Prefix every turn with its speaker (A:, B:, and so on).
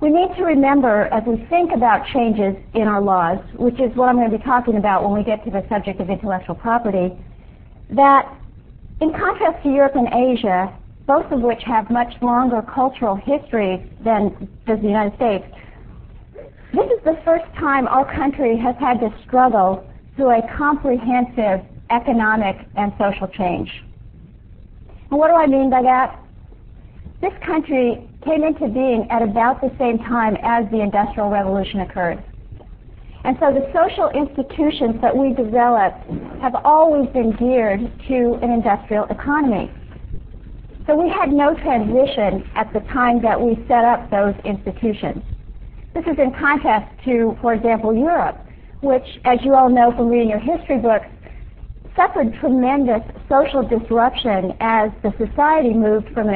A: We need to remember as we think about changes in our laws, which is what I'm going to be talking about when we get to the subject of intellectual property, that in contrast to Europe and Asia, both of which have much longer cultural histories than does the United States, this is the first time our country has had to struggle through a comprehensive economic and social change. And what do I mean by that? This country came into being at about the same time as the Industrial Revolution occurred. And so the social institutions that we developed have always been geared to an industrial economy. So we had no transition at the time that we set up those institutions. This is in contrast to, for example, Europe, which, as you all know from reading your history books, suffered tremendous social disruption as the society moved from an